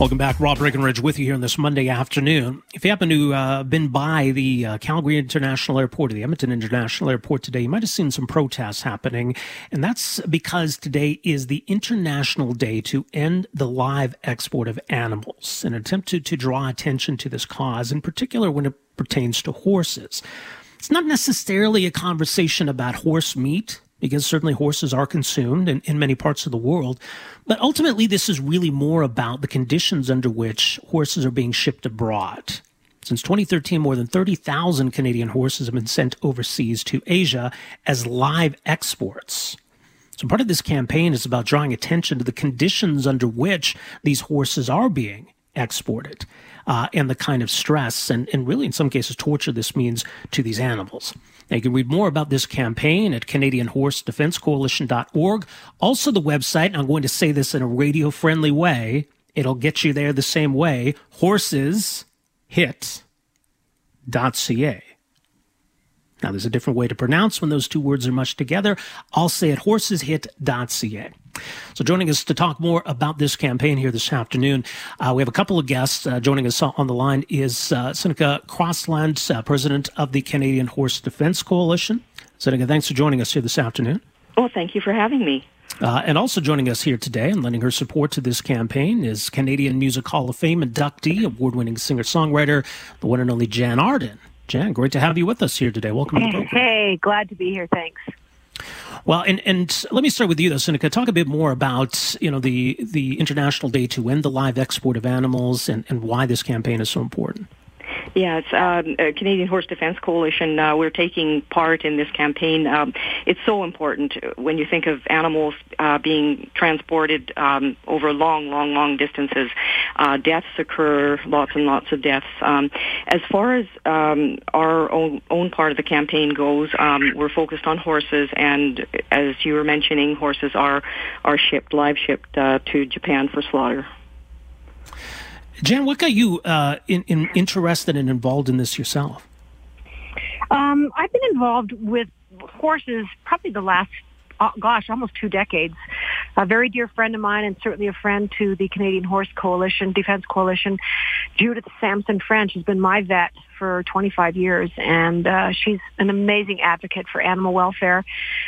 Welcome back. Rob Breckenridge with you here on this Monday afternoon. If you happen to uh, been by the uh, Calgary International Airport or the Edmonton International Airport today, you might have seen some protests happening. And that's because today is the International Day to End the Live Export of Animals, an attempt to, to draw attention to this cause, in particular when it pertains to horses. It's not necessarily a conversation about horse meat because certainly horses are consumed in, in many parts of the world. But ultimately, this is really more about the conditions under which horses are being shipped abroad. Since 2013, more than 30,000 Canadian horses have been sent overseas to Asia as live exports. So part of this campaign is about drawing attention to the conditions under which these horses are being exported uh, and the kind of stress and, and really in some cases torture this means to these animals. Now, you can read more about this campaign at CanadianHorseDefenseCoalition.org. Also, the website, I'm going to say this in a radio friendly way, it'll get you there the same way horseshit.ca. Now, there's a different way to pronounce when those two words are mushed together. I'll say it horseshit.ca. So, joining us to talk more about this campaign here this afternoon, uh, we have a couple of guests. Uh, joining us on the line is uh, Sinikka Crosland, uh, president of the Canadian Horse Defense Coalition. Seneca, thanks for joining us here this afternoon. Well, thank you for having me. Uh, and also joining us here today and lending her support to this campaign is Canadian Music Hall of Fame inductee, award winning singer songwriter, the one and only Jann Arden. Jan, great to have you with us here today. Welcome to the program. Hey, glad to be here. Thanks. Well, and, and let me start with you, though, Sinikka. Talk a bit more about you know the the International Day to End the Live Export of Animals and, and why this campaign is so important. It's um, Canadian Horse Defense Coalition. Uh, we're taking part in this campaign. Um, it's so important when you think of animals uh, being transported um, over long, long, long distances. Uh, deaths occur, lots and lots of deaths. Um, as far as um, our own, own part of the campaign goes, um, we're focused on horses, and as you were mentioning, horses are are shipped, live shipped uh, to Japan for slaughter. Jann, what got you uh, in, in interested and involved in this yourself? Um, I've been involved with horses probably the last, oh, gosh, almost two decades. A very dear friend of mine and certainly a friend to the Canadian Horse Coalition, Defense Coalition, Judith Samson French has been my vet for 25 years and uh, she's an amazing advocate for animal welfare.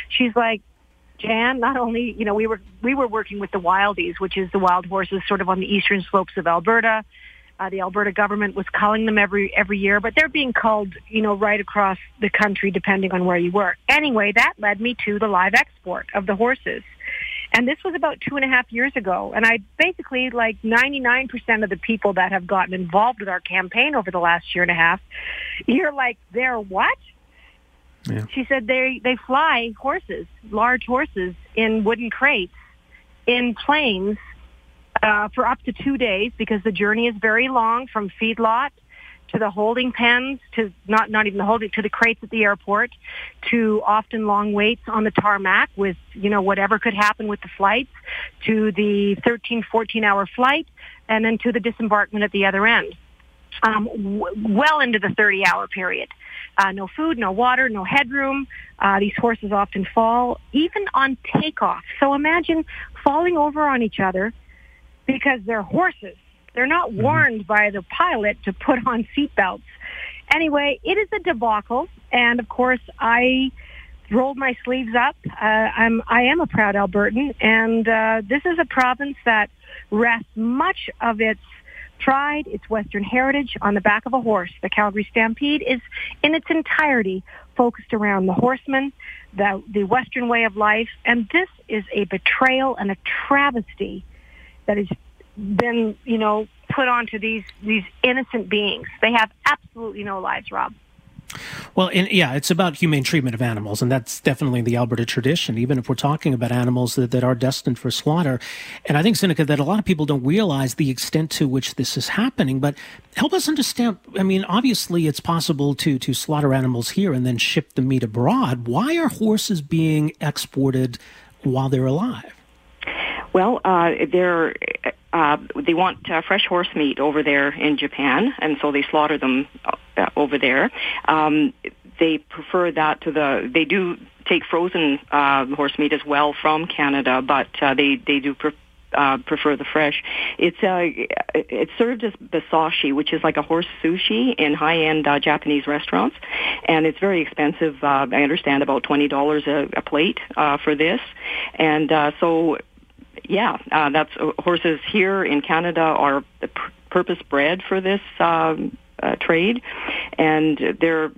She's like, Jann, not only, you know, we were, we were working with the wildies, which is the wild horses sort of on the eastern slopes of Alberta. Uh, the Alberta government was culling them every, every year, but they're being culled, you know, right across the country depending on where you were. Anyway, that led me to the live export of the horses. And this was about two and a half years ago. And I basically, like 99% of the people that have gotten involved with our campaign over the last year and a half, you're like, they're what? She said they they fly horses, large horses, in wooden crates, in planes, uh, for up to two days because the journey is very long from feedlot to the holding pens to not not even the holding to the crates at the airport to often long waits on the tarmac with you know whatever could happen with the flights to the 13 14 hour flight and then to the disembarkment at the other end. Um, w- well into the 30 hour period uh, no food, no water, no headroom. Uh, these horses often fall, even on takeoff. So imagine falling over on each other because they're horses. They're not mm-hmm. warned by the pilot to put on seatbelts. Anyway, it is a debacle, and of course, I rolled my sleeves up. Uh, I'm I am a proud Albertan, and uh, this is a province that rests much of its pride, its Western heritage on the back of a horse. The Calgary Stampede is in its entirety focused around the horseman, the, the Western way of life, and this is a betrayal and a travesty that has been, you know, put onto these these innocent beings. They have absolutely no lives, Rob. Well, yeah, it's about humane treatment of animals, and that's definitely the Alberta tradition, even if we're talking about animals that, that are destined for slaughter. And I think, Sinikka, that a lot of people don't realize the extent to which this is happening. But help us understand. I mean, obviously, it's possible to, to slaughter animals here and then ship the meat abroad. Why are horses being exported while they're alive? Well, uh, they're uh, they want uh, fresh horse meat over there in Japan, and so they slaughter them uh, over there. Um, they prefer that to the. They do take frozen uh, horse meat as well from Canada, but uh, they they do. Pre- uh, prefer the fresh. It's uh, it's served as basashi, which is like a horse sushi in high-end uh, Japanese restaurants, and it's very expensive. Uh, I understand about twenty dollars a plate uh, for this, and uh, so yeah, uh, that's uh, horses here in Canada are purpose bred for this um, uh, trade, and they're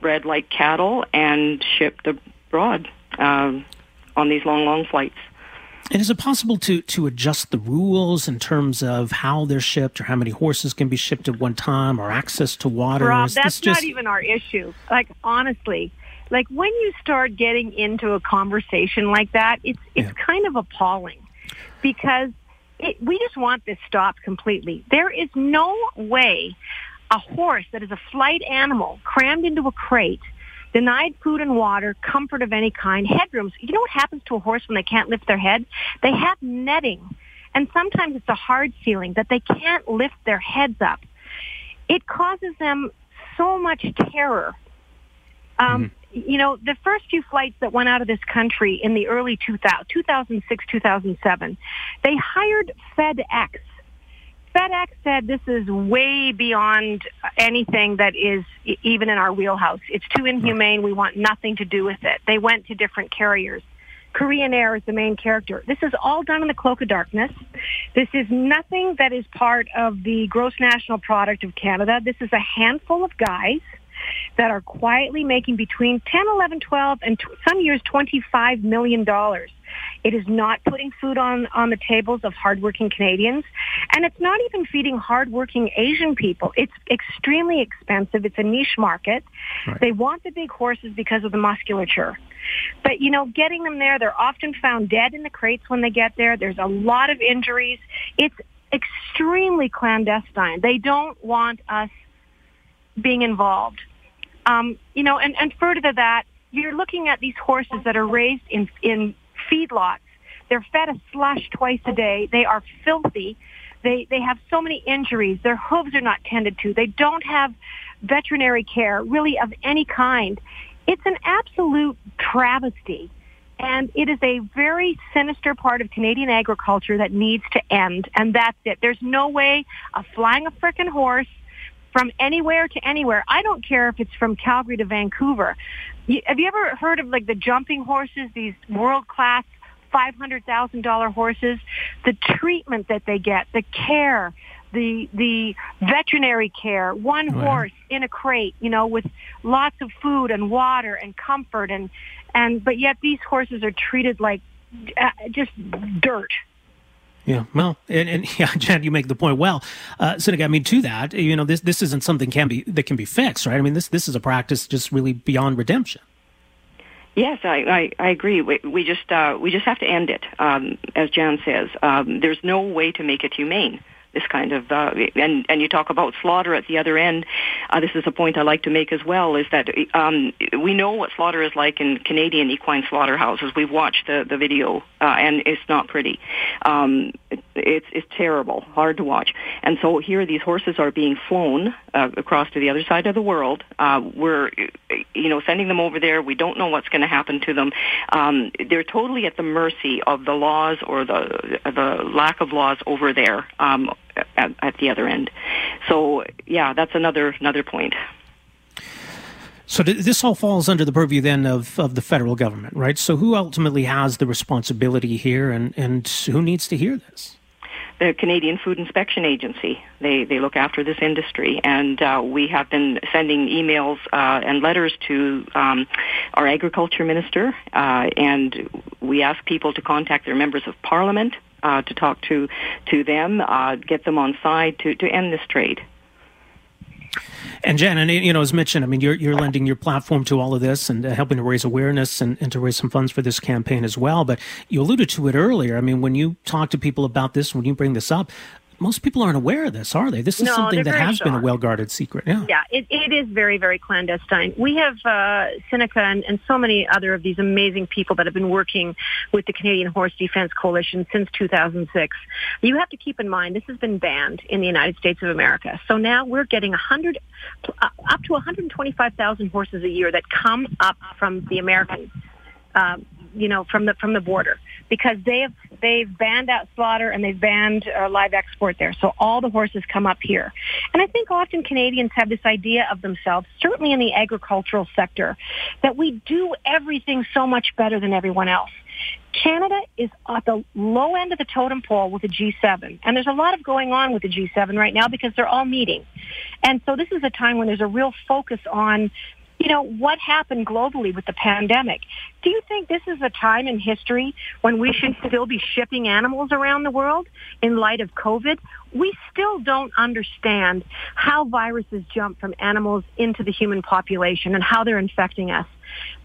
bred like cattle and shipped abroad um, on these long, long flights. And is it possible to to adjust the rules in terms of how they're shipped, or how many horses can be shipped at one time, or access to water? Rob, that's just... not even our issue. Like honestly, like when you start getting into a conversation like that, it's it's yeah. kind of appalling because it, we just want this stopped completely. There is no way a horse that is a flight animal crammed into a crate, denied food and water, comfort of any kind, headrooms. You know what happens to a horse when they can't lift their head? They have netting. And sometimes it's a hard ceiling that they can't lift their heads up. It causes them so much terror. Um, mm-hmm you know, the first few flights that went out of this country in the early 2000, 2006, 2007, they hired FedEx. FedEx said this is way beyond anything that is even in our wheelhouse. It's too inhumane. We want nothing to do with it. They went to different carriers. Korean Air is the main character. This is all done in the cloak of darkness. This is nothing that is part of the gross national product of Canada. This is a handful of guys that are quietly making between 10, 11, 12, and t- some years $25 million. It is not putting food on, on the tables of hardworking Canadians. And it's not even feeding hardworking Asian people. It's extremely expensive. It's a niche market. Right. They want the big horses because of the musculature. But, you know, getting them there, they're often found dead in the crates when they get there. There's a lot of injuries. It's extremely clandestine. They don't want us being involved. Um, you know, and, and further to that, you're looking at these horses that are raised in, in feedlots. They're fed a slush twice a day. They are filthy. They, they have so many injuries. Their hooves are not tended to. They don't have veterinary care really of any kind. It's an absolute travesty. And it is a very sinister part of Canadian agriculture that needs to end. And that's it. There's no way of flying a frickin' horse from anywhere to anywhere. I don't care if it's from Calgary to Vancouver. Have you ever heard of like the jumping horses, these world class $500,000 horses? The treatment that they get, the care, the the veterinary care, one wow. horse in a crate, you know, with lots of food and water and comfort and and but yet these horses are treated like uh, just dirt. Yeah, well, and, and yeah, Jen, you make the point well. Uh, Sinikka, I mean, to that, you know, this this isn't something can be that can be fixed, right? I mean, this this is a practice just really beyond redemption. Yes, I, I, I agree. We, we just uh, we just have to end it, um, as Jann says. Um, there's no way to make it humane this kind of uh, and and you talk about slaughter at the other end. Uh, this is a point I like to make as well is that um, we know what slaughter is like in Canadian equine slaughterhouses. We've watched the the video uh, and it's not pretty. Um, it's it's terrible, hard to watch. And so here these horses are being flown uh, across to the other side of the world. Uh, we're you know sending them over there. We don't know what's going to happen to them. Um, they're totally at the mercy of the laws or the the lack of laws over there. Um, at, at the other end. So yeah, that's another another point. So this all falls under the purview then of, of the federal government, right? So who ultimately has the responsibility here, and, and who needs to hear this? The Canadian Food Inspection Agency. They they look after this industry, and uh, we have been sending emails uh, and letters to um, our agriculture minister, uh, and we ask people to contact their members of parliament uh, to talk to to them, uh, get them on side to to end this trade. And Jen, and you know, as mentioned, I mean, you're you're lending your platform to all of this and uh, helping to raise awareness and, and to raise some funds for this campaign as well. But you alluded to it earlier. I mean, when you talk to people about this, when you bring this up, most people aren't aware of this, are they? This is no, something that has shocked. been a well guarded secret. Yeah. Yeah, it, it is very, very clandestine. We have uh, Sinikka and, and so many other of these amazing people that have been working with the Canadian Horse Defense Coalition since 2006. You have to keep in mind this has been banned in the United States of America. So now we're getting 100, uh, up to 125,000 horses a year that come up from the American uh, you know, from the from the border because they have they've banned out slaughter and they've banned uh, live export there. So all the horses come up here, and I think often Canadians have this idea of themselves, certainly in the agricultural sector, that we do everything so much better than everyone else. Canada is at the low end of the totem pole with the G7. And there's a lot of going on with the G7 right now because they're all meeting. And so this is a time when there's a real focus on you know, what happened globally with the pandemic? Do you think this is a time in history when we should still be shipping animals around the world in light of COVID? We still don't understand how viruses jump from animals into the human population and how they're infecting us.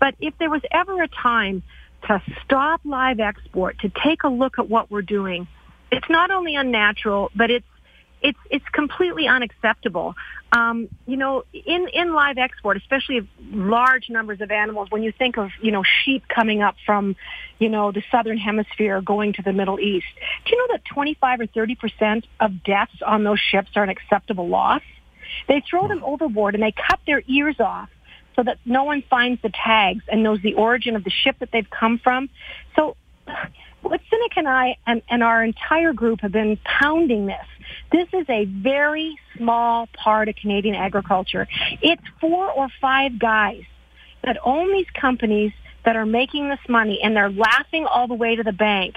But if there was ever a time to stop live export, to take a look at what we're doing, it's not only unnatural, but it's it's it's completely unacceptable. Um, you know, in in live export, especially large numbers of animals, when you think of you know sheep coming up from, you know, the southern hemisphere going to the Middle East, do you know that 25 or 30 percent of deaths on those ships are an acceptable loss? They throw them overboard and they cut their ears off so that no one finds the tags and knows the origin of the ship that they've come from. So what Sinikka and I and, and our entire group have been pounding this. This is a very small part of Canadian agriculture. It's four or five guys that own these companies that are making this money and they're laughing all the way to the bank.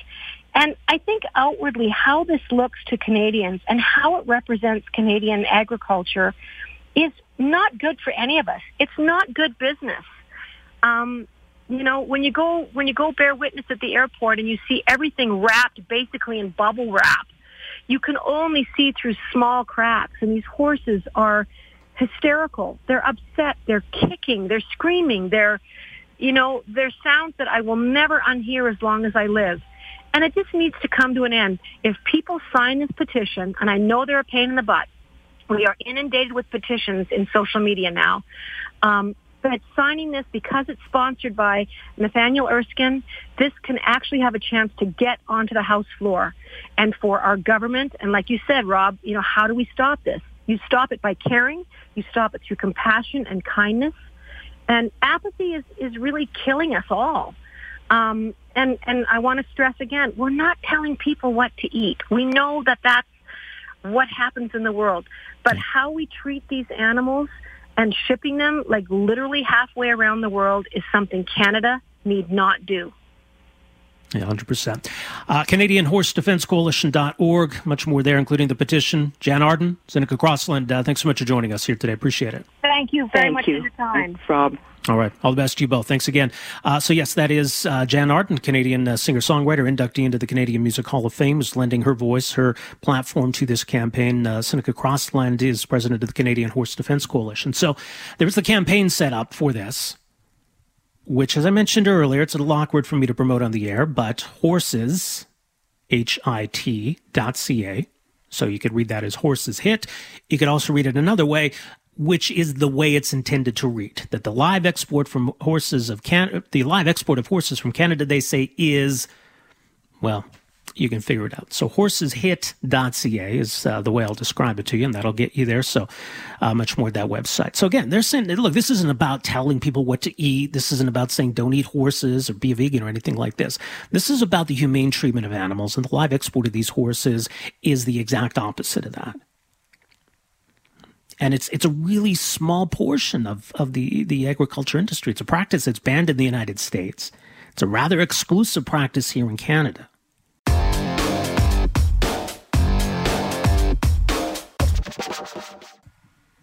And I think outwardly how this looks to Canadians and how it represents Canadian agriculture is not good for any of us. It's not good business. Um, you know, when you go when you go bear witness at the airport and you see everything wrapped basically in bubble wrap, you can only see through small cracks. And these horses are hysterical. They're upset. They're kicking. They're screaming. They're, you know, they're sounds that I will never unhear as long as I live. And it just needs to come to an end. If people sign this petition, and I know they're a pain in the butt, we are inundated with petitions in social media now. Um, but signing this because it's sponsored by Nathaniel Erskine, this can actually have a chance to get onto the House floor. And for our government, and like you said, Rob, you know, how do we stop this? You stop it by caring. You stop it through compassion and kindness. And apathy is, is really killing us all. Um, and, and I want to stress again, we're not telling people what to eat. We know that that's what happens in the world. But how we treat these animals and shipping them like literally halfway around the world is something Canada need not do. Yeah, 100%. Uh, Canadian Horse Defense Coalition.org, much more there, including the petition. Jann Arden, Sinikka Crosland, uh, thanks so much for joining us here today. Appreciate it. Thank you very Thank much you. for your time. Thanks, Rob. All right. All the best to you both. Thanks again. Uh, so, yes, that is uh, Jann Arden, Canadian uh, singer songwriter, inductee into the Canadian Music Hall of Fame, is lending her voice, her platform to this campaign. Uh, Sinikka Crosland is president of the Canadian Horse Defense Coalition. So, there was the campaign set up for this, which, as I mentioned earlier, it's a little awkward for me to promote on the air, but horses, H I T dot C A. So you could read that as horses hit. You could also read it another way, which is the way it's intended to read. That the live export from horses of Can, the live export of horses from Canada, they say is, well, you can figure it out. So horseshit.ca is uh, the way I'll describe it to you, and that'll get you there. So uh, much more at that website. So again, they're saying, look, this isn't about telling people what to eat. This isn't about saying don't eat horses or be a vegan or anything like this. This is about the humane treatment of animals, and the live export of these horses is the exact opposite of that and it's it's a really small portion of, of the, the agriculture industry. It's a practice that's banned in the United States. It's a rather exclusive practice here in Canada.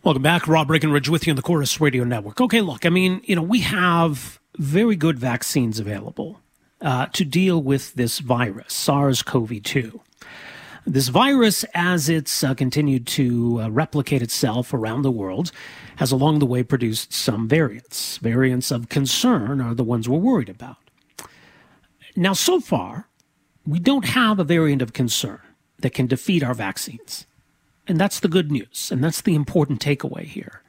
Welcome back. Rob Breckenridge with you on the Corus Radio Network. Okay, look, I mean, you know, we have very good vaccines available uh, to deal with this virus, SARS CoV 2. This virus, as it's uh, continued to uh, replicate itself around the world, has along the way produced some variants. Variants of concern are the ones we're worried about. Now, so far, we don't have a variant of concern that can defeat our vaccines. And that's the good news. And that's the important takeaway here.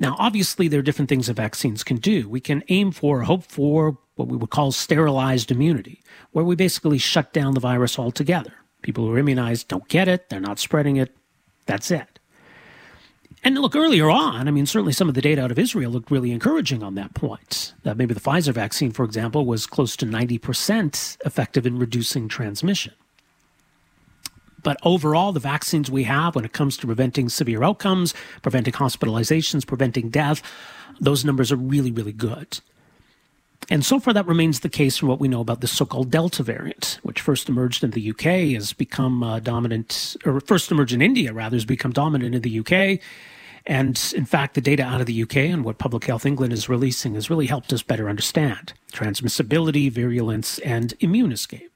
Now, obviously, there are different things that vaccines can do. We can aim for, hope for what we would call sterilized immunity, where we basically shut down the virus altogether. People who are immunized don't get it, they're not spreading it, that's it. And look, earlier on, I mean, certainly some of the data out of Israel looked really encouraging on that point. That maybe the Pfizer vaccine, for example, was close to 90% effective in reducing transmission. But overall, the vaccines we have when it comes to preventing severe outcomes, preventing hospitalizations, preventing death, those numbers are really, really good. And so far, that remains the case from what we know about the so-called Delta variant, which first emerged in the UK, has become uh, dominant, or first emerged in India, rather, has become dominant in the UK. And in fact, the data out of the UK and what Public Health England is releasing has really helped us better understand transmissibility, virulence, and immune escape.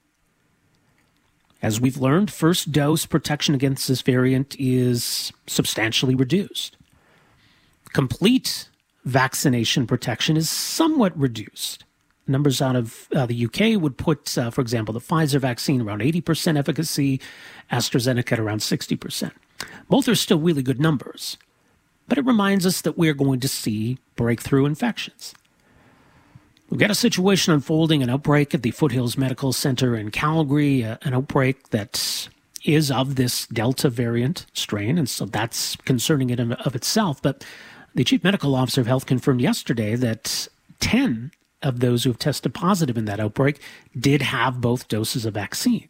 As we've learned, first dose protection against this variant is substantially reduced. Complete vaccination protection is somewhat reduced. Numbers out of uh, the UK would put, uh, for example, the Pfizer vaccine around 80% efficacy, AstraZeneca at around 60%. Both are still really good numbers, but it reminds us that we're going to see breakthrough infections. We've got a situation unfolding, an outbreak at the Foothills Medical Center in Calgary, uh, an outbreak that is of this Delta variant strain, and so that's concerning in and of itself. But the chief medical officer of health confirmed yesterday that 10 of those who have tested positive in that outbreak did have both doses of vaccine.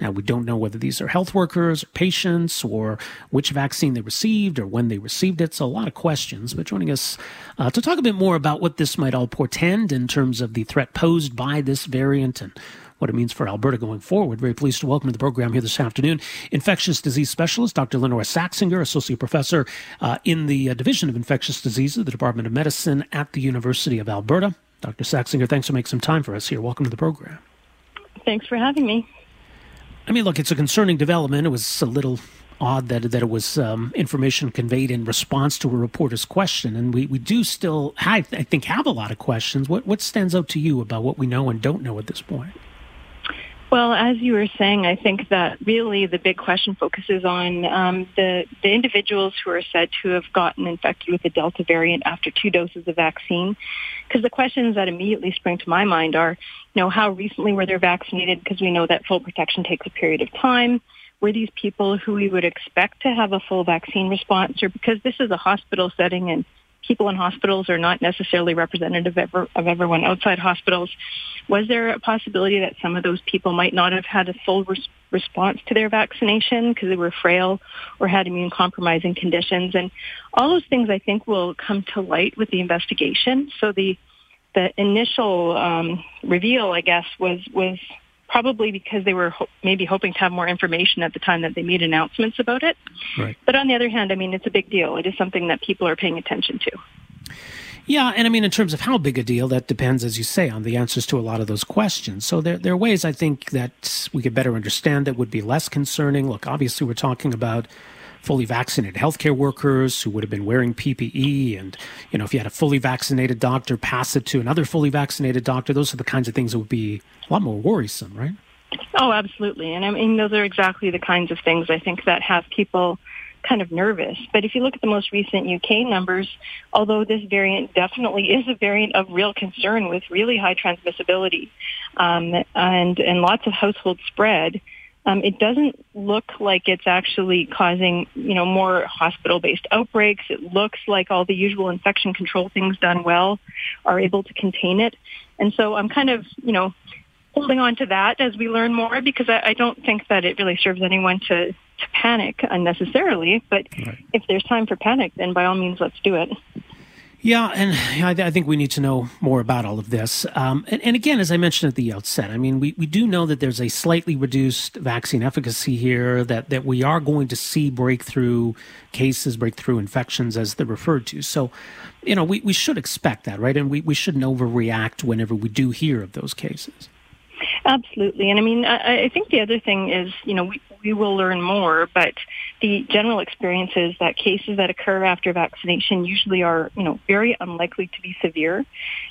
Now, we don't know whether these are health workers or patients or which vaccine they received or when they received it. So, a lot of questions. But joining us uh, to talk a bit more about what this might all portend in terms of the threat posed by this variant and what it means for Alberta going forward. Very pleased to welcome to the program here this afternoon infectious disease specialist Dr. Lynora Saxinger, associate professor uh, in the uh, Division of Infectious Diseases, the Department of Medicine at the University of Alberta. Dr. Saxinger, thanks for making some time for us here. Welcome to the program. Thanks for having me. I mean, look, it's a concerning development. It was a little odd that that it was um, information conveyed in response to a reporter's question, and we, we do still, I, I think, have a lot of questions. What what stands out to you about what we know and don't know at this point? Well, as you were saying, I think that really the big question focuses on um, the the individuals who are said to have gotten infected with the Delta variant after two doses of vaccine. Because the questions that immediately spring to my mind are, you know, how recently were they vaccinated? Because we know that full protection takes a period of time. Were these people who we would expect to have a full vaccine response, or because this is a hospital setting and people in hospitals are not necessarily representative of, of everyone outside hospitals. Was there a possibility that some of those people might not have had a full res- response to their vaccination because they were frail or had immune compromising conditions? And all those things I think will come to light with the investigation. So the the initial um, reveal, I guess, was was probably because they were ho- maybe hoping to have more information at the time that they made announcements about it. Right. But on the other hand, I mean, it's a big deal. It is something that people are paying attention to. Yeah, and I mean, in terms of how big a deal, that depends, as you say, on the answers to a lot of those questions. So there, there are ways I think that we could better understand that would be less concerning. Look, obviously, we're talking about fully vaccinated healthcare workers who would have been wearing PPE. And, you know, if you had a fully vaccinated doctor pass it to another fully vaccinated doctor, those are the kinds of things that would be a lot more worrisome, right? Oh, absolutely. And I mean, those are exactly the kinds of things I think that have people kind of nervous. But if you look at the most recent UK numbers, although this variant definitely is a variant of real concern with really high transmissibility um, and, and lots of household spread, um, it doesn't look like it's actually causing, you know, more hospital-based outbreaks. It looks like all the usual infection control things done well are able to contain it. And so I'm kind of, you know, holding on to that as we learn more because I, I don't think that it really serves anyone to, to panic unnecessarily. But right. if there's time for panic, then by all means, let's do it. Yeah, and I, I, think we need to know more about all of this. Um, and, and, again, as I mentioned at the outset, I mean, we, we do know that there's a slightly reduced vaccine efficacy here, that, that we are going to see breakthrough cases, breakthrough infections, as they're referred to. So, you know, we, we should expect that, right? And we, we shouldn't overreact whenever we do hear of those cases. Absolutely. And I mean, I, I think the other thing is, you know, we, we will learn more, but the general experience is that cases that occur after vaccination usually are, you know, very unlikely to be severe.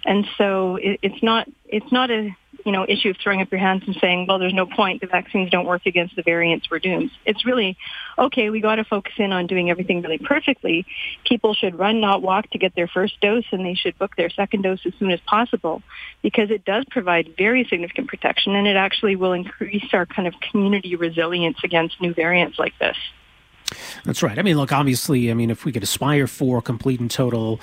And so it, it's not, it's not a you know, issue of throwing up your hands and saying, well, there's no point. The vaccines don't work against the variants. We're doomed. It's really, okay, we got to focus in on doing everything really perfectly. People should run, not walk to get their first dose, and they should book their second dose as soon as possible because it does provide very significant protection, and it actually will increase our kind of community resilience against new variants like this. That's right. I mean, look, obviously, I mean, if we could aspire for complete and total,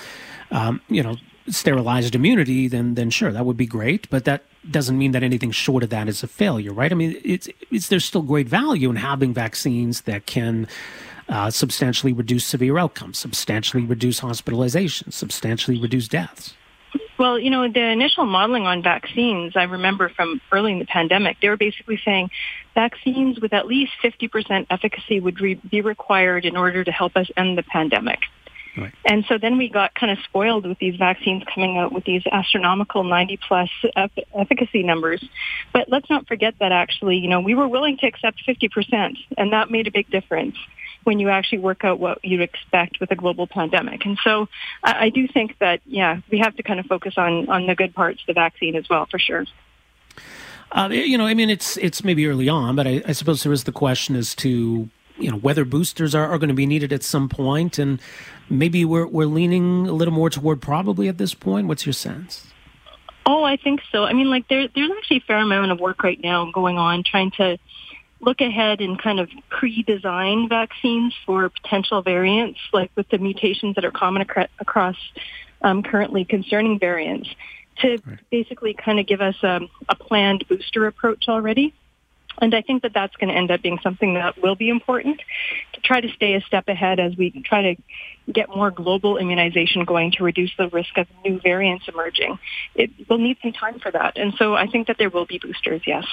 um, you know, sterilized immunity, then then sure, that would be great. But that doesn't mean that anything short of that is a failure, right? I mean, it's, it's there's still great value in having vaccines that can uh, substantially reduce severe outcomes, substantially reduce hospitalizations, substantially reduce deaths. Well, you know, the initial modeling on vaccines, I remember from early in the pandemic, they were basically saying vaccines with at least 50% efficacy would re- be required in order to help us end the pandemic. Right. And so then we got kind of spoiled with these vaccines coming out with these astronomical 90 plus efficacy numbers. But let's not forget that actually, you know, we were willing to accept 50% and that made a big difference when you actually work out what you'd expect with a global pandemic. And so I, I do think that, yeah, we have to kind of focus on, on the good parts of the vaccine as well, for sure. Uh, you know, I mean, it's it's maybe early on, but I, I suppose there is the question as to you know whether boosters are, are going to be needed at some point, and maybe we're we're leaning a little more toward probably at this point. What's your sense? Oh, I think so. I mean, like there there's actually a fair amount of work right now going on trying to look ahead and kind of pre-design vaccines for potential variants, like with the mutations that are common ac- across um, currently concerning variants, to right. basically kind of give us a, a planned booster approach already. And I think that that's going to end up being something that will be important to try to stay a step ahead as we try to get more global immunization going to reduce the risk of new variants emerging. It will need some time for that. And so I think that there will be boosters, yes.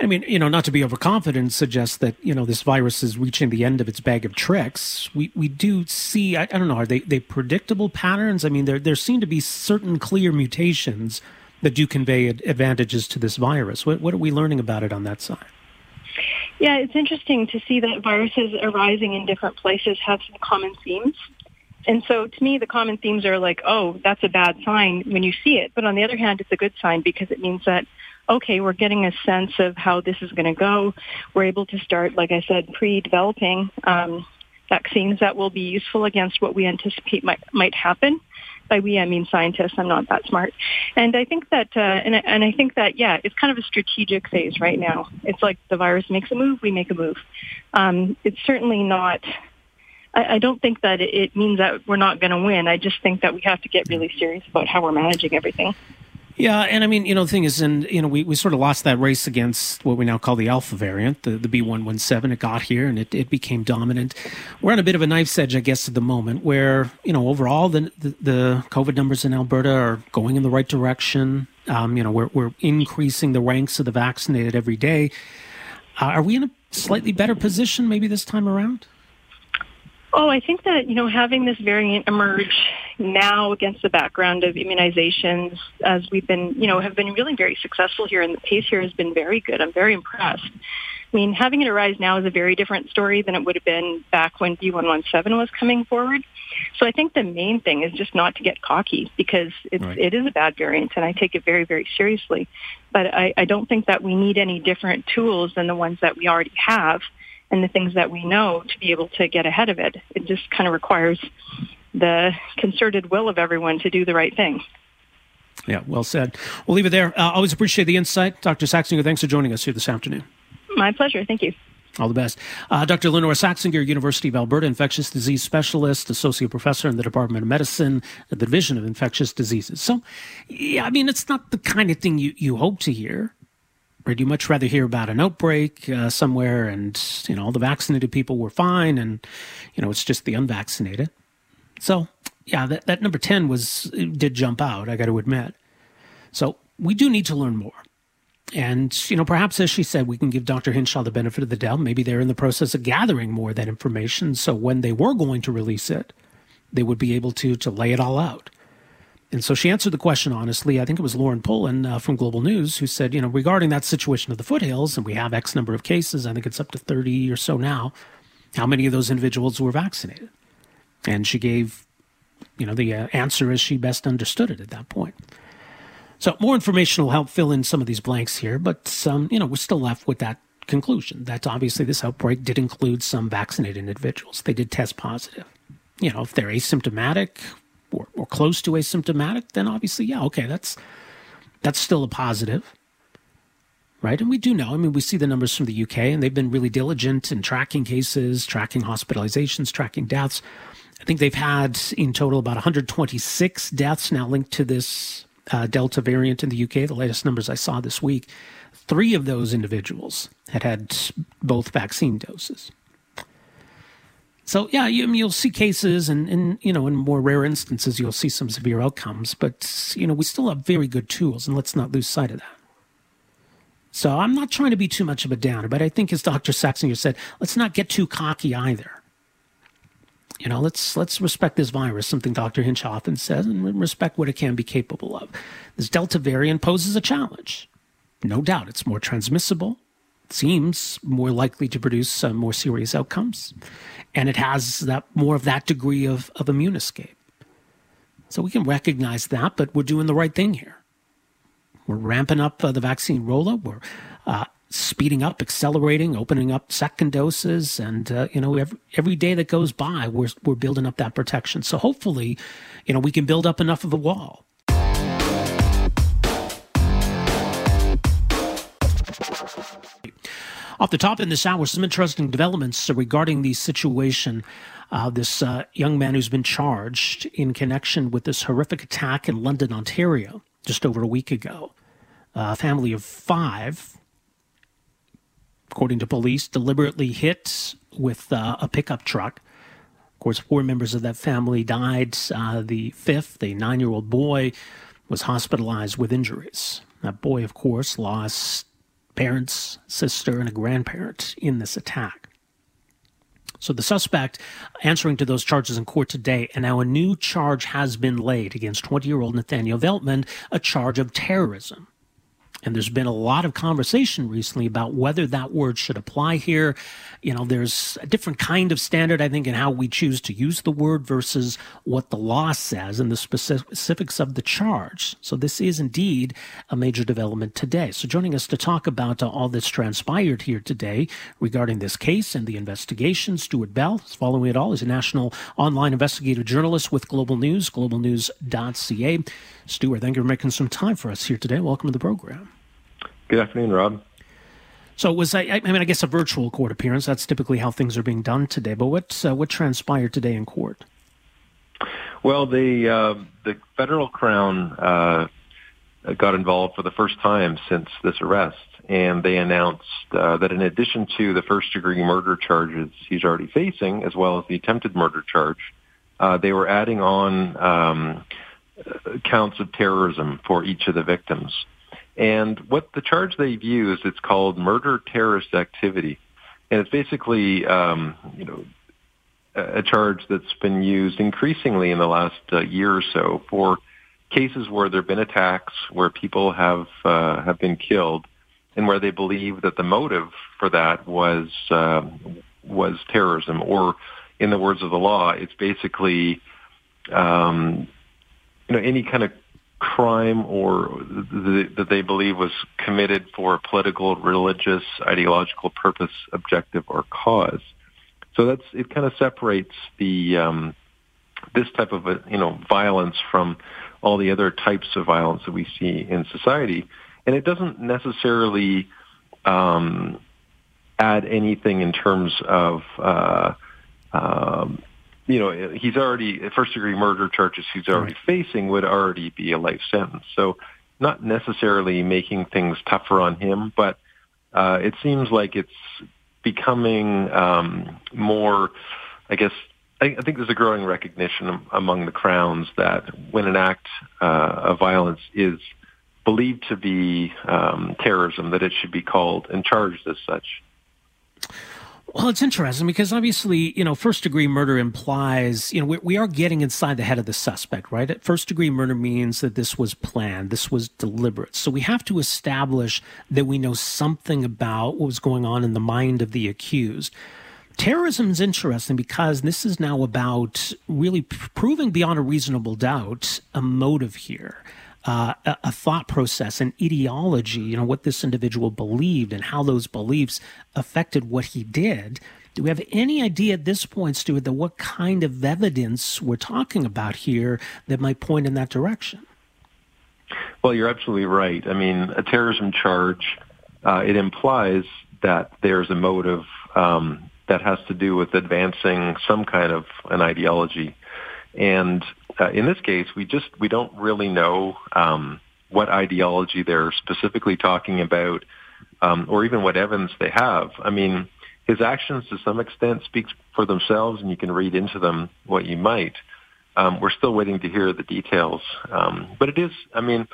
I mean, you know, not to be overconfident suggests that, you know, this virus is reaching the end of its bag of tricks. We we do see I, I don't know, are they they predictable patterns? I mean, there there seem to be certain clear mutations that do convey advantages to this virus. What, what are we learning about it on that side? Yeah, it's interesting to see that viruses arising in different places have some common themes. And so to me, the common themes are like, oh, that's a bad sign when you see it. But on the other hand, it's a good sign because it means that, okay, we're getting a sense of how this is going to go. We're able to start, like I said, pre-developing um, vaccines that will be useful against what we anticipate might, might happen by we I mean scientists. I'm not that smart, and I think that uh, and and I think that yeah, it's kind of a strategic phase right now. It's like the virus makes a move, we make a move. Um, it's certainly not. I, I don't think that it means that we're not going to win. I just think that we have to get really serious about how we're managing everything. Yeah, and I mean, you know, the thing is, and you know, we, we sort of lost that race against what we now call the alpha variant, the, the B117. It got here and it, it became dominant. We're on a bit of a knife's edge, I guess, at the moment, where you know, overall, the the, the COVID numbers in Alberta are going in the right direction. Um, you know, we're we're increasing the ranks of the vaccinated every day. Uh, are we in a slightly better position maybe this time around? Oh, I think that, you know, having this variant emerge now against the background of immunizations, as we've been, you know, have been really very successful here, and the pace here has been very good. I'm very impressed. I mean, having it arise now is a very different story than it would have been back when B117 was coming forward. So I think the main thing is just not to get cocky because it's, right. it is a bad variant and I take it very, very seriously. But I, I don't think that we need any different tools than the ones that we already have and the things that we know to be able to get ahead of it. It just kind of requires the concerted will of everyone to do the right thing. Yeah, well said. We'll leave it there. Uh, always appreciate the insight. Dr. Saxinger, thanks for joining us here this afternoon. My pleasure. Thank you. All the best. Uh, Dr. Lynora Saxinger, University of Alberta infectious disease specialist, associate professor in the Department of Medicine, the Division of Infectious Diseases. So, yeah, I mean, it's not the kind of thing you, you hope to hear. Would you much rather hear about an outbreak uh, somewhere and, you know, all the vaccinated people were fine and, you know, it's just the unvaccinated? So yeah, that, that number 10 was did jump out, I got to admit. So we do need to learn more. And, you know, perhaps as she said, we can give Dr. Hinshaw the benefit of the doubt. Maybe they're in the process of gathering more of that information. So when they were going to release it, they would be able to to lay it all out. And so she answered the question honestly. I think it was Lauren Pullen uh, from Global News who said, you know, regarding that situation of the foothills, and we have X number of cases, I think it's up to 30 or so now, how many of those individuals were vaccinated? And she gave, you know, the uh, answer as she best understood it at that point. So more information will help fill in some of these blanks here, but um, you know we're still left with that conclusion that obviously this outbreak did include some vaccinated individuals. They did test positive. You know, if they're asymptomatic or, or close to asymptomatic, then obviously, yeah, okay, that's that's still a positive right? And we do know, I mean, we see the numbers from the UK, and they've been really diligent in tracking cases, tracking hospitalizations, tracking deaths. I think they've had in total about 126 deaths now linked to this uh, Delta variant in the UK, the latest numbers I saw this week, three of those individuals had had both vaccine doses. So yeah, you, will see cases, and, and you know, in more rare instances, you'll see some severe outcomes. But you know, we still have very good tools, and let's not lose sight of that. So I'm not trying to be too much of a downer, but I think, as Dr. Saxinger said, let's not get too cocky either you know, let's let's respect this virus, something Dr. Hinch often says, and respect what it can be capable of. This Delta variant poses a challenge. No doubt it's more transmissible, seems more likely to produce more serious outcomes, and it has that more of that degree of, of immune escape. So we can recognize that, but we're doing the right thing here. We're ramping up uh, the vaccine rollout. We're uh, speeding up, accelerating, opening up second doses, and uh, you know every, every day that goes by, we're we're building up that protection. So hopefully, you know, we can build up enough of a wall. Off the top in this hour, some interesting developments regarding the situation. Uh, this uh, young man who's been charged in connection with this horrific attack in London, Ontario, just over a week ago. a family of five according to police, deliberately hit with uh, a pickup truck. Of course, four members of that family died. Uh, the fifth, a nine year old boy, was hospitalized with injuries. That boy, of course, lost parents, sister, and a grandparent in this attack. So the suspect answering to those charges in court today, and now a new charge has been laid against 20 year old Nathaniel Veltman, a charge of terrorism. And there's been a lot of conversation recently about whether that word should apply here. You know, there's a different kind of standard, I think, in how we choose to use the word versus what the law says and the specifics of the charge. So this is indeed a major development today. So joining us to talk about uh, all that's transpired here today regarding this case and the investigation, Stewart Bell is following it all. He's a national online investigative journalist with Global News, globalnews.ca. Stewart, thank you for making some time for us here today. Welcome to the program. Good afternoon, Rob. So it was I, I mean I guess a virtual court appearance. That's typically how things are being done today. But what uh, what transpired today in court? Well, the uh, the federal crown uh, got involved for the first time since this arrest, and they announced uh, that in addition to the first degree murder charges he's already facing, as well as the attempted murder charge, uh, they were adding on um, counts of terrorism for each of the victims. And what the charge they've used, it's called murder terrorist activity. And it's basically, um, you know, a charge that's been used increasingly in the last uh, year or so for cases where there have been attacks, where people have uh, have been killed, and where they believe that the motive for that was uh, was terrorism, or in the words of the law, it's basically um, you know any kind of crime or that they believe was committed for a political, religious, ideological purpose, objective, or cause. So that's it. Kind of separates the um, this type of a, you know violence from all the other types of violence that we see in society, and it doesn't necessarily um, add anything in terms of uh, um, you know, he's already first degree murder charges he's already right. facing would already be a life sentence. So not necessarily making things tougher on him, but uh, it seems like it's becoming um, more, I guess, I, I think there's a growing recognition among the crowns that when an act uh, of violence is believed to be um, terrorism, that it should be called and charged as such. Well, it's interesting because obviously, you know, first degree murder implies, you know, we, we, are getting inside the head of the suspect, right? First degree murder means that this was planned, this was deliberate. So we have to establish that we know something about what was going on in the mind of the accused. Terrorism is interesting because this is now about really proving beyond a reasonable doubt a motive here uh, a, thought process, an ideology, you know, what this individual believed and how those beliefs affected what he did. Do we have any idea at this point, Stewart, that what kind of evidence we're talking about here that might point in that direction? Well, you're absolutely right. I mean, a terrorism charge, uh, it implies that there's a motive um, that has to do with advancing some kind of an ideology. And uh, in this case, we just we don't really know um, what ideology they're specifically talking about, um, or even what evidence they have. I mean, his actions to some extent speak for themselves, and you can read into them what you might. Um, we're still waiting to hear the details, um, but it is. I mean,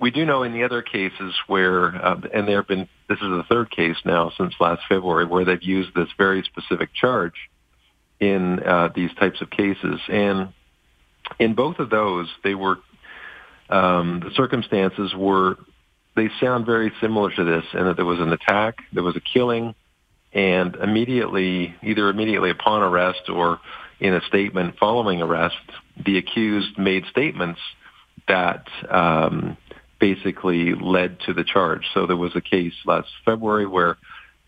we do know in the other cases where, uh, and there have been. This is the third case now since last February where they've used this very specific charge in uh, these types of cases, and in both of those, they were um, the circumstances were they sound very similar to this, in that there was an attack, there was a killing, and immediately, either immediately upon arrest or in a statement following arrest, the accused made statements that um, basically led to the charge. So there was a case last February where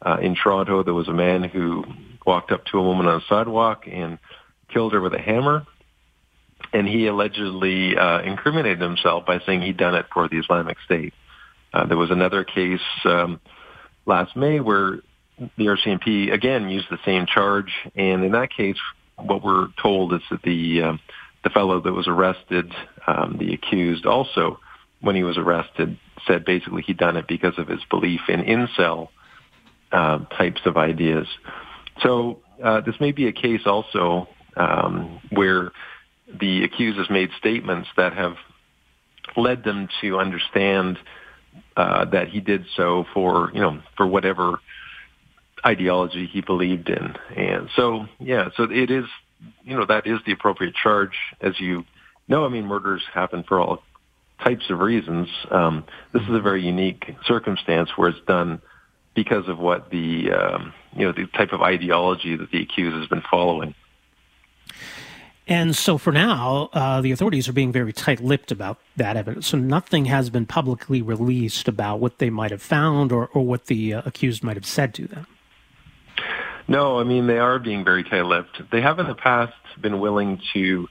uh, in Toronto there was a man who walked up to a woman on a sidewalk and killed her with a hammer and he allegedly uh, incriminated himself by saying he'd done it for the Islamic State. Uh, there was another case um, last May where the RCMP again used the same charge, and in that case, what we're told is that the uh, the fellow that was arrested, um, the accused, also when he was arrested, said basically he'd done it because of his belief in incel uh, types of ideas. So uh, this may be a case also um, where the accused has made statements that have led them to understand uh, that he did so for you know for whatever ideology he believed in, and so yeah, so it is you know that is the appropriate charge, as you know. I mean, murders happen for all types of reasons. Um, this is a very unique circumstance where it's done because of what the um, you know the type of ideology that the accused has been following. And so for now, uh, the authorities are being very tight lipped about that evidence. So nothing has been publicly released about what they might have found or, or what the uh, accused might have said to them. No, I mean, they are being very tight lipped. They have in the past been willing to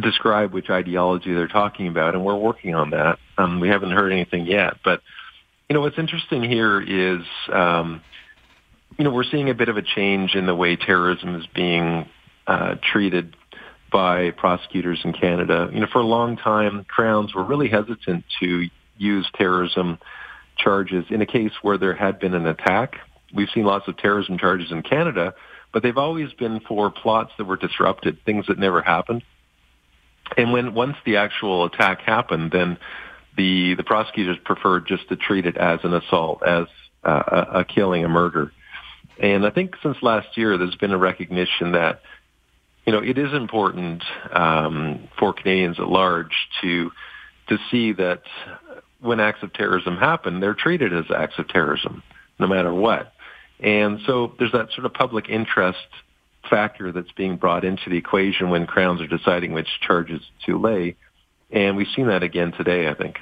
describe which ideology they're talking about, and we're working on that. Um, we haven't heard anything yet. But, you know, what's interesting here is, um, you know, we're seeing a bit of a change in the way terrorism is being uh, treated by prosecutors in Canada. You know, for a long time, Crowns were really hesitant to use terrorism charges in a case where there had been an attack. We've seen lots of terrorism charges in Canada, but they've always been for plots that were disrupted, things that never happened. And when once the actual attack happened, then the the prosecutors preferred just to treat it as an assault, as uh, a, a killing, a murder. And I think since last year, there's been a recognition that you know, it is important um, for Canadians at large to to see that when acts of terrorism happen, they're treated as acts of terrorism, no matter what. And so there's that sort of public interest factor that's being brought into the equation when crowns are deciding which charges to lay. And we've seen that again today, I think.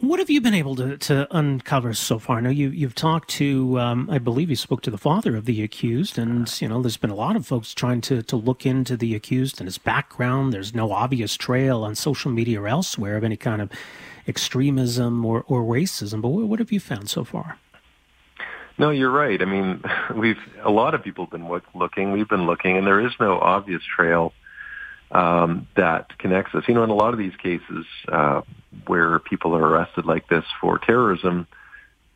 What have you been able to, to uncover so far? I know you, you've talked to, um, I believe you spoke to the father of the accused, and, you know, there's been a lot of folks trying to, to look into the accused and his background. There's no obvious trail on social media or elsewhere of any kind of extremism or, or racism. But what, what have you found so far? No, you're right. I mean, we've, a lot of people have been looking. We've been looking, and there is no obvious trail um, that connects us. You know, in a lot of these cases uh, where people are arrested like this for terrorism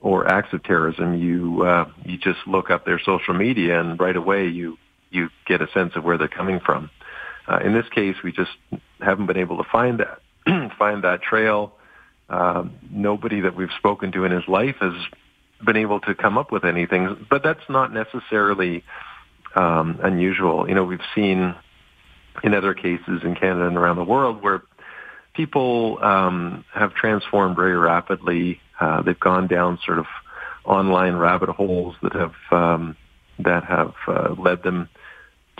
or acts of terrorism, you uh, you just look up their social media and right away you you get a sense of where they're coming from. Uh, in this case, we just haven't been able to find that find that trail. Um, nobody that we've spoken to in his life has been able to come up with anything, but that's not necessarily um, unusual. You know, we've seen in other cases in Canada and around the world where people um, have transformed very rapidly. Uh, they've gone down sort of online rabbit holes that have um, that have uh, led them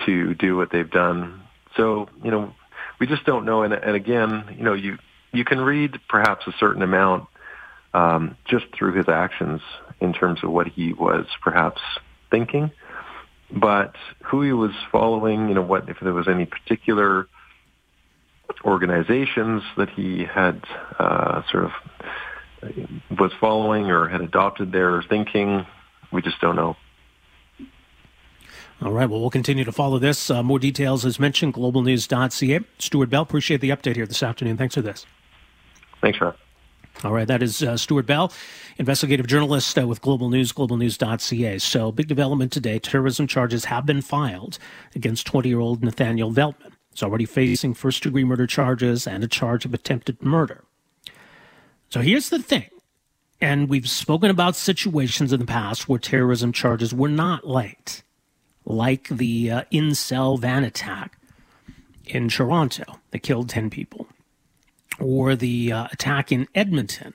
to do what they've done. So you know, we just don't know. And, and again, you know, you you can read perhaps a certain amount um, just through his actions in terms of what he was perhaps thinking, but who he was following, you know, what if there was any particular organizations that he had uh, sort of was following or had adopted their thinking, we just don't know. All right. Well, we'll continue to follow this. Uh, more details, as mentioned, globalnews.ca. Stewart Bell, appreciate the update here this afternoon. Thanks for this. Thanks, Rob. All right, that is uh, Stewart Bell, investigative journalist uh, with Global News, globalnews.ca. So, big development today. Terrorism charges have been filed against 20 year old Nathaniel Veltman. He's already facing first degree murder charges and a charge of attempted murder. So, here's the thing. And we've spoken about situations in the past where terrorism charges were not late, like the uh, incel van attack in Toronto that killed 10 people or the uh, attack in Edmonton,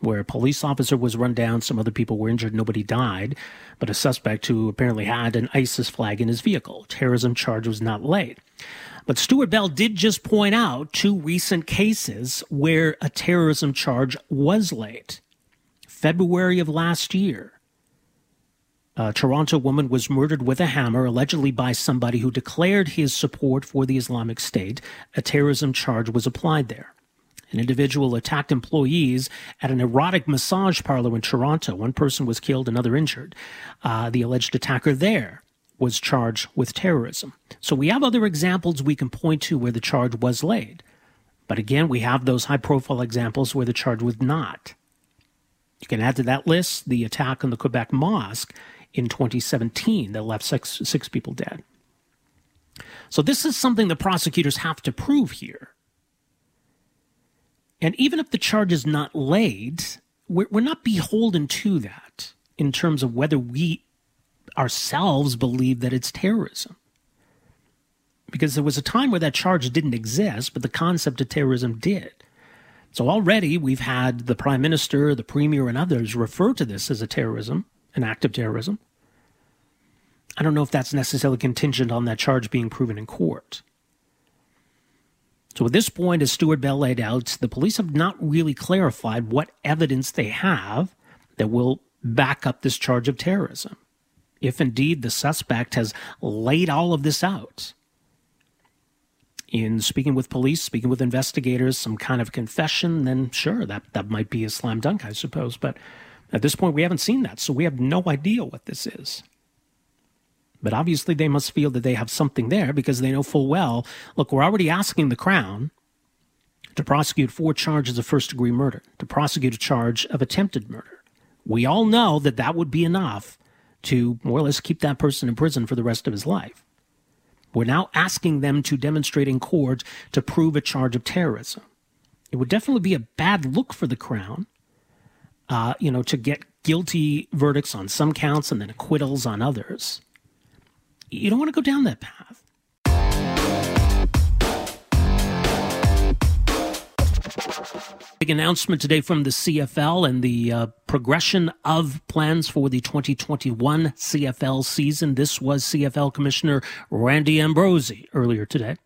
where a police officer was run down, some other people were injured, nobody died, but a suspect who apparently had an ISIS flag in his vehicle. Terrorism charge was not laid. But Stewart Bell did just point out two recent cases where a terrorism charge was laid. February of last year, a Toronto woman was murdered with a hammer, allegedly by somebody who declared his support for the Islamic State. A terrorism charge was applied there. An individual attacked employees at an erotic massage parlor in Toronto. One person was killed, another injured. Uh, the alleged attacker there was charged with terrorism. So we have other examples we can point to where the charge was laid. But again, we have those high profile examples where the charge was not. You can add to that list the attack on the Quebec Mosque in 2017 that left six, six people dead. So this is something the prosecutors have to prove here. And even if the charge is not laid, we're, we're not beholden to that in terms of whether we ourselves believe that it's terrorism. Because there was a time where that charge didn't exist, but the concept of terrorism did. So already we've had the prime minister, the premier, and others refer to this as a terrorism an act of terrorism. I don't know if that's necessarily contingent on that charge being proven in court. So at this point, as Stewart Bell laid out, the police have not really clarified what evidence they have that will back up this charge of terrorism. If indeed the suspect has laid all of this out in speaking with police, speaking with investigators, some kind of confession, then sure, that, that might be a slam dunk, I suppose. But at this point, we haven't seen that, so we have no idea what this is. But obviously, they must feel that they have something there because they know full well look, we're already asking the Crown to prosecute four charges of first degree murder, to prosecute a charge of attempted murder. We all know that that would be enough to more or less keep that person in prison for the rest of his life. We're now asking them to demonstrate in court to prove a charge of terrorism. It would definitely be a bad look for the Crown uh, you know, to get guilty verdicts on some counts and then acquittals on others. You don't want to go down that path. Big announcement today from the CFL and the uh, progression of plans for the 2021 CFL season. This was CFL Commissioner Randy Ambrosie earlier today.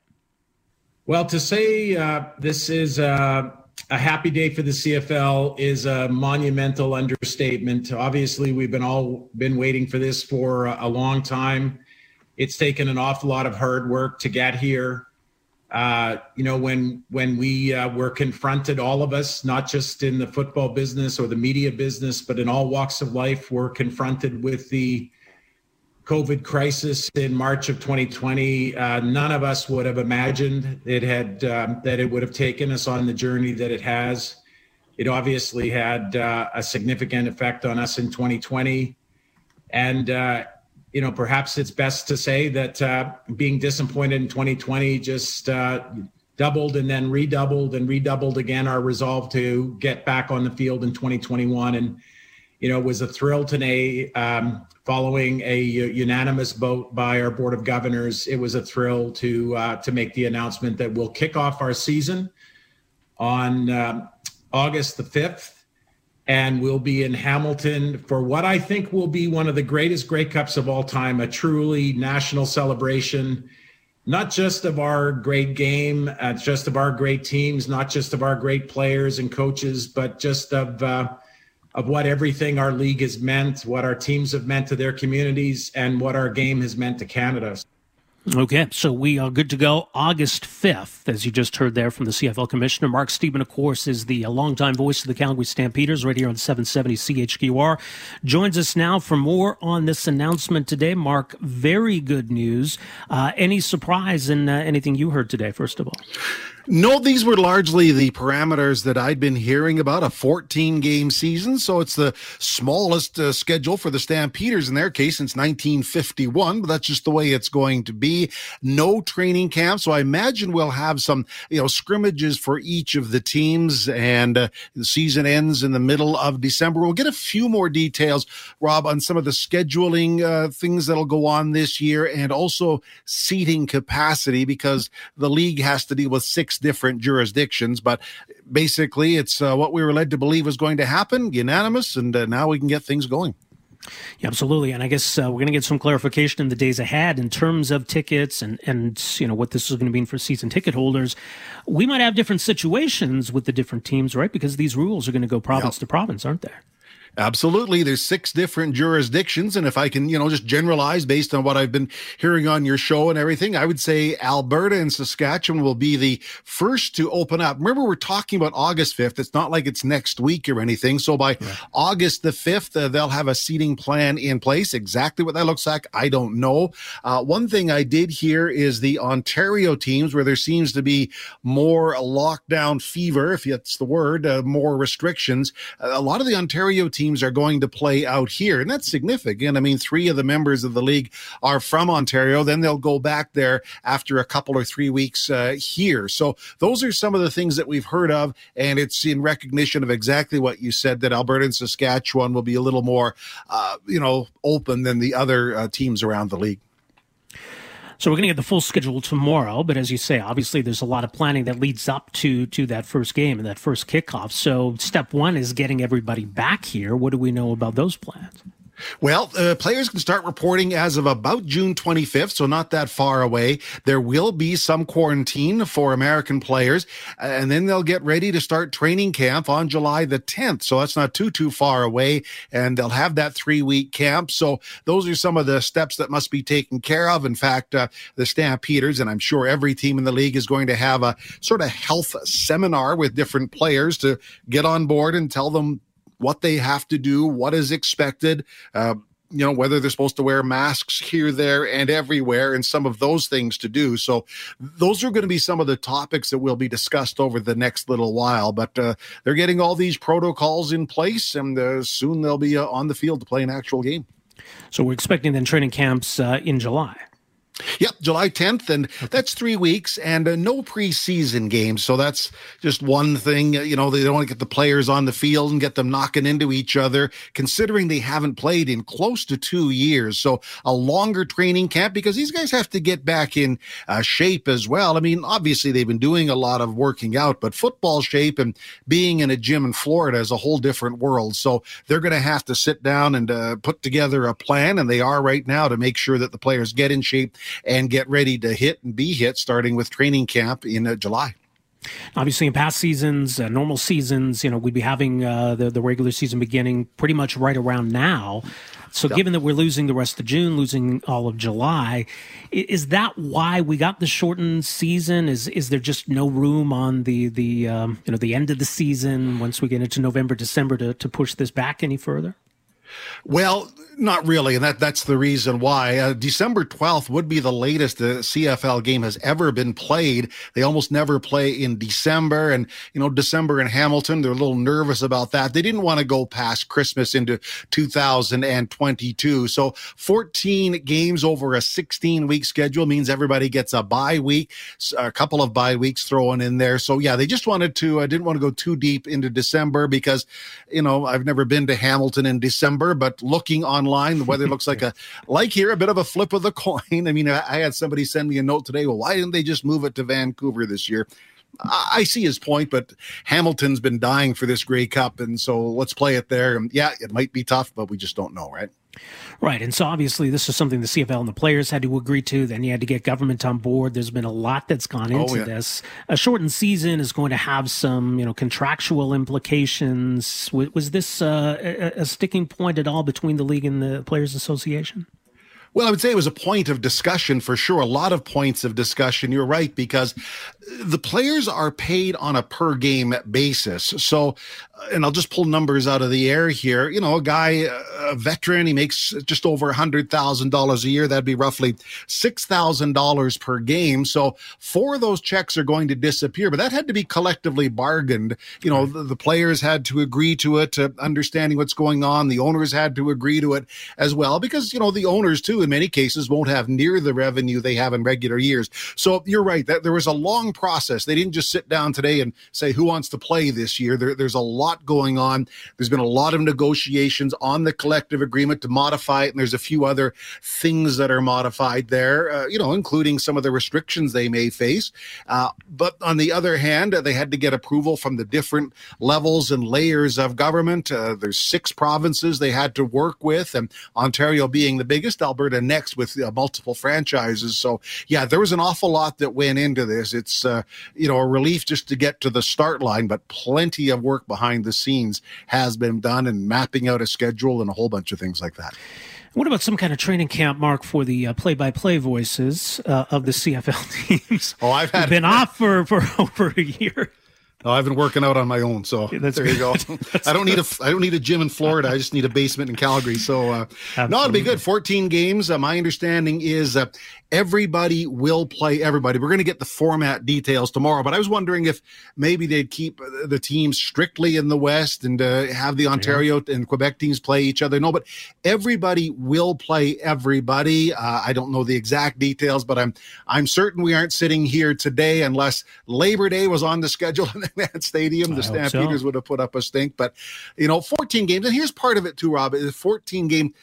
Well, to say uh, this is uh, a happy day for the CFL is a monumental understatement. Obviously, we've been all been waiting for this for a long time. It's taken an awful lot of hard work to get here. Uh, you know, when when we uh, were confronted, all of us, not just in the football business or the media business, but in all walks of life, were confronted with the COVID crisis in March of 2020, uh, none of us would have imagined it had um, that it would have taken us on the journey that it has. It obviously had uh, a significant effect on us in 2020, and uh, you know, perhaps it's best to say that uh, being disappointed in 2020 just uh, doubled and then redoubled and redoubled again our resolve to get back on the field in 2021. And, you know, it was a thrill today um, following a unanimous vote by our Board of Governors. It was a thrill to, uh, to make the announcement that we'll kick off our season on um, August the 5th and we'll be in Hamilton for what I think will be one of the greatest Grey Cups of all time, a truly national celebration, not just of our great game, uh, just of our great teams, not just of our great players and coaches, but just of uh, of what everything our league has meant, what our teams have meant to their communities, and what our game has meant to Canada. Okay, so we are good to go August 5th, as you just heard there from the CFL Commissioner. Mark Stephen, of course, is the uh, longtime voice of the Calgary Stampeders right here on 770 CHQR. Joins us now for more on this announcement today. Mark, very good news. Uh, any surprise in uh, anything you heard today, first of all? No, these were largely the parameters that I'd been hearing about a 14 game season. So it's the smallest uh, schedule for the Stampeders in their case since 1951, but that's just the way it's going to be. No training camp. So I imagine we'll have some, you know, scrimmages for each of the teams and uh, the season ends in the middle of December. We'll get a few more details, Rob, on some of the scheduling uh, things that'll go on this year and also seating capacity because the league has to deal with six six different jurisdictions. But basically, it's uh, what we were led to believe was going to happen, unanimous, and uh, now we can get things going. Yeah, absolutely. And I guess uh, we're going to get some clarification in the days ahead in terms of tickets and, and, you know, what this is going to mean for season ticket holders. We might have different situations with the different teams, right? Because these rules are going to go province yep. to province, aren't there? Absolutely. There's six different jurisdictions. And if I can, you know, just generalize based on what I've been hearing on your show and everything, I would say Alberta and Saskatchewan will be the first to open up. Remember, we're talking about August 5th. It's not like it's next week or anything. So by yeah. August the 5th, uh, they'll have a seating plan in place. Exactly what that looks like, I don't know. Uh, one thing I did hear is the Ontario teams where there seems to be more lockdown fever, if that's the word, uh, more restrictions. a lot of the Ontario teams teams are going to play out here. And that's significant. I mean, three of the members of the league are from Ontario. Then they'll go back there after a couple or three weeks uh, here. So those are some of the things that we've heard of. And it's in recognition of exactly what you said that Alberta and Saskatchewan will be a little more, uh, you know, open than the other uh, teams around the league. So we're going to get the full schedule tomorrow, but as you say, obviously there's a lot of planning that leads up to to that first game and that first kickoff. So step one is getting everybody back here. What do we know about those plans? Well, uh, players can start reporting as of about June 25th, so not that far away. There will be some quarantine for American players, and then they'll get ready to start training camp on July the 10th. So that's not too, too far away, and they'll have that three week camp. So those are some of the steps that must be taken care of. In fact, uh, the Stampeders, and I'm sure every team in the league is going to have a sort of health seminar with different players to get on board and tell them what they have to do, what is expected. Uh, you know whether they're supposed to wear masks here there and everywhere and some of those things to do so those are going to be some of the topics that will be discussed over the next little while but uh, they're getting all these protocols in place and uh, soon they'll be uh, on the field to play an actual game so we're expecting then training camps uh, in july Yep, July 10th, and that's three weeks and uh, no preseason games. So that's just one thing. You know, they don't want to get the players on the field and get them knocking into each other, considering they haven't played in close to two years. So a longer training camp because these guys have to get back in uh, shape as well. I mean, obviously they've been doing a lot of working out, but football shape and being in a gym in Florida is a whole different world. So they're going to have to sit down and uh, put together a plan, and they are right now to make sure that the players get in shape and get ready to hit and be hit starting with training camp in uh, July. Obviously, in past seasons, uh, normal seasons, you know, we'd be having uh, the, the regular season beginning pretty much right around now. So, yep. given that we're losing the rest of June, losing all of July, is that why we got the shortened season? Is is there just no room on the the um, you know the end of the season once we get into November, December to to push this back any further? Well, not really, and that that's the reason why. Uh, December 12th would be the latest the CFL game has ever been played. They almost never play in December, and you know December in Hamilton, they're a little nervous about that. They didn't want to go past Christmas into 2022. So 14 games over a 16 week schedule means everybody gets a bye week, a couple of bye weeks thrown in there. So yeah, they just wanted to. I uh, didn't want to go too deep into December because you know I've never been to Hamilton in December, but looking online, the weather looks like a like here a bit of a flip of the coin. I mean, I, I had somebody send me a note today. Well, why didn't they just move it to Vancouver this year? I see his point, but Hamilton's been dying for this Grey Cup, and so let's play it there. And yeah, it might be tough, but we just don't know, right? Right. And so obviously this is something the CFL and the players had to agree to. Then you had to get government on board. There's been a lot that's gone oh, into oh, yeah. this. A shortened season is going to have some, you know, contractual implications. Was this uh, a sticking point at all between the league and the Players Association? Well, I would say it was a point of discussion for sure. A lot of points of discussion. You're right, because the players are paid on a per game basis. So, uh, and I'll just pull numbers out of the air here. You know, a guy, a veteran, he makes just over a $100,000 a year. That'd be roughly $6,000 per game. So, four of those checks are going to disappear, but that had to be collectively bargained. You know, the, the players had to agree to it, to understanding what's going on. The owners had to agree to it as well, because, you know, the owners too in many cases won't have near the revenue they have in regular years. So you're right that there was a long process. They didn't just sit down today and say who wants to play this year. There, there's a lot going on. There's been a lot of negotiations on the collective agreement to modify it, and there's a few other things that are modified there. Uh, you know, including some of the restrictions they may face. Uh, but on the other hand, uh, they had to get approval from the different levels and layers of government. Uh, there's six provinces they had to work with, and Ontario being the biggest, Alberta next with uh, multiple franchises. So yeah, there was an awful lot that went into this. It's uh, you know a relief just to get to the start line, but plenty of work behind the scenes has been done and mapping out a schedule and a whole bunch of things like that. What about some kind of training camp, Mark, for the uh, play-by-play voices uh, of the CFL teams? Oh, I've had been off for, for over a year. Oh, I've been working out on my own, so yeah, there you go. I don't need a I don't need a gym in Florida. I just need a basement in Calgary. So uh, no, it'll be good. Fourteen games. Uh, my understanding is uh, everybody will play everybody. We're going to get the format details tomorrow, but I was wondering if maybe they'd keep the teams strictly in the West and uh, have the Ontario yeah. and Quebec teams play each other. No, but everybody will play everybody. Uh, I don't know the exact details, but I'm I'm certain we aren't sitting here today unless Labor Day was on the schedule that stadium, the Stampeders so. would have put up a stink. But you know, 14 games, and here's part of it too, Rob. Is 14 game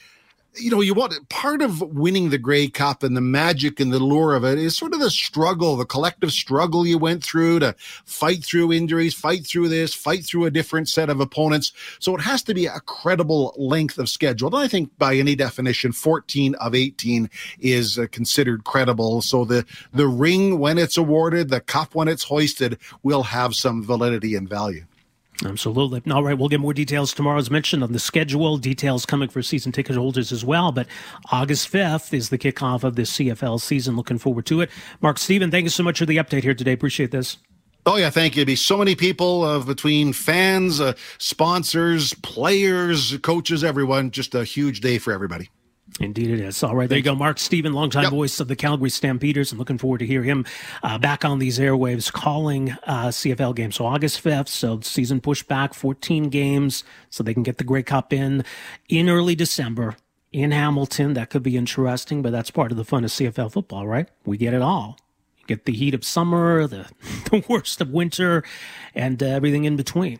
you know, you want part of winning the Grey Cup and the magic and the lure of it is sort of the struggle, the collective struggle you went through to fight through injuries, fight through this, fight through a different set of opponents. So it has to be a credible length of schedule. And I think by any definition, 14 of 18 is uh, considered credible. So the, the ring, when it's awarded, the cup, when it's hoisted, will have some validity and value. Absolutely. All right, we'll get more details tomorrow, as mentioned, on the schedule. Details coming for season ticket holders as well. But August 5th is the kickoff of this CFL season. Looking forward to it. Mark Stephen, thank you so much for the update here today. Appreciate this. Oh yeah, thank you. It'd be so many people of uh, between fans, uh, sponsors, players, coaches, everyone. Just a huge day for everybody. Indeed, it is. All right, there you go. Mark Stephen, longtime yep. voice of the Calgary Stampeders. I'm looking forward to hear him uh, back on these airwaves calling uh, CFL games. So August 5th, so season pushed back 14 games so they can get the Grey Cup in in early December in Hamilton. That could be interesting, but that's part of the fun of CFL football, right? We get it all. You get the heat of summer, the, the worst of winter, and uh, everything in between.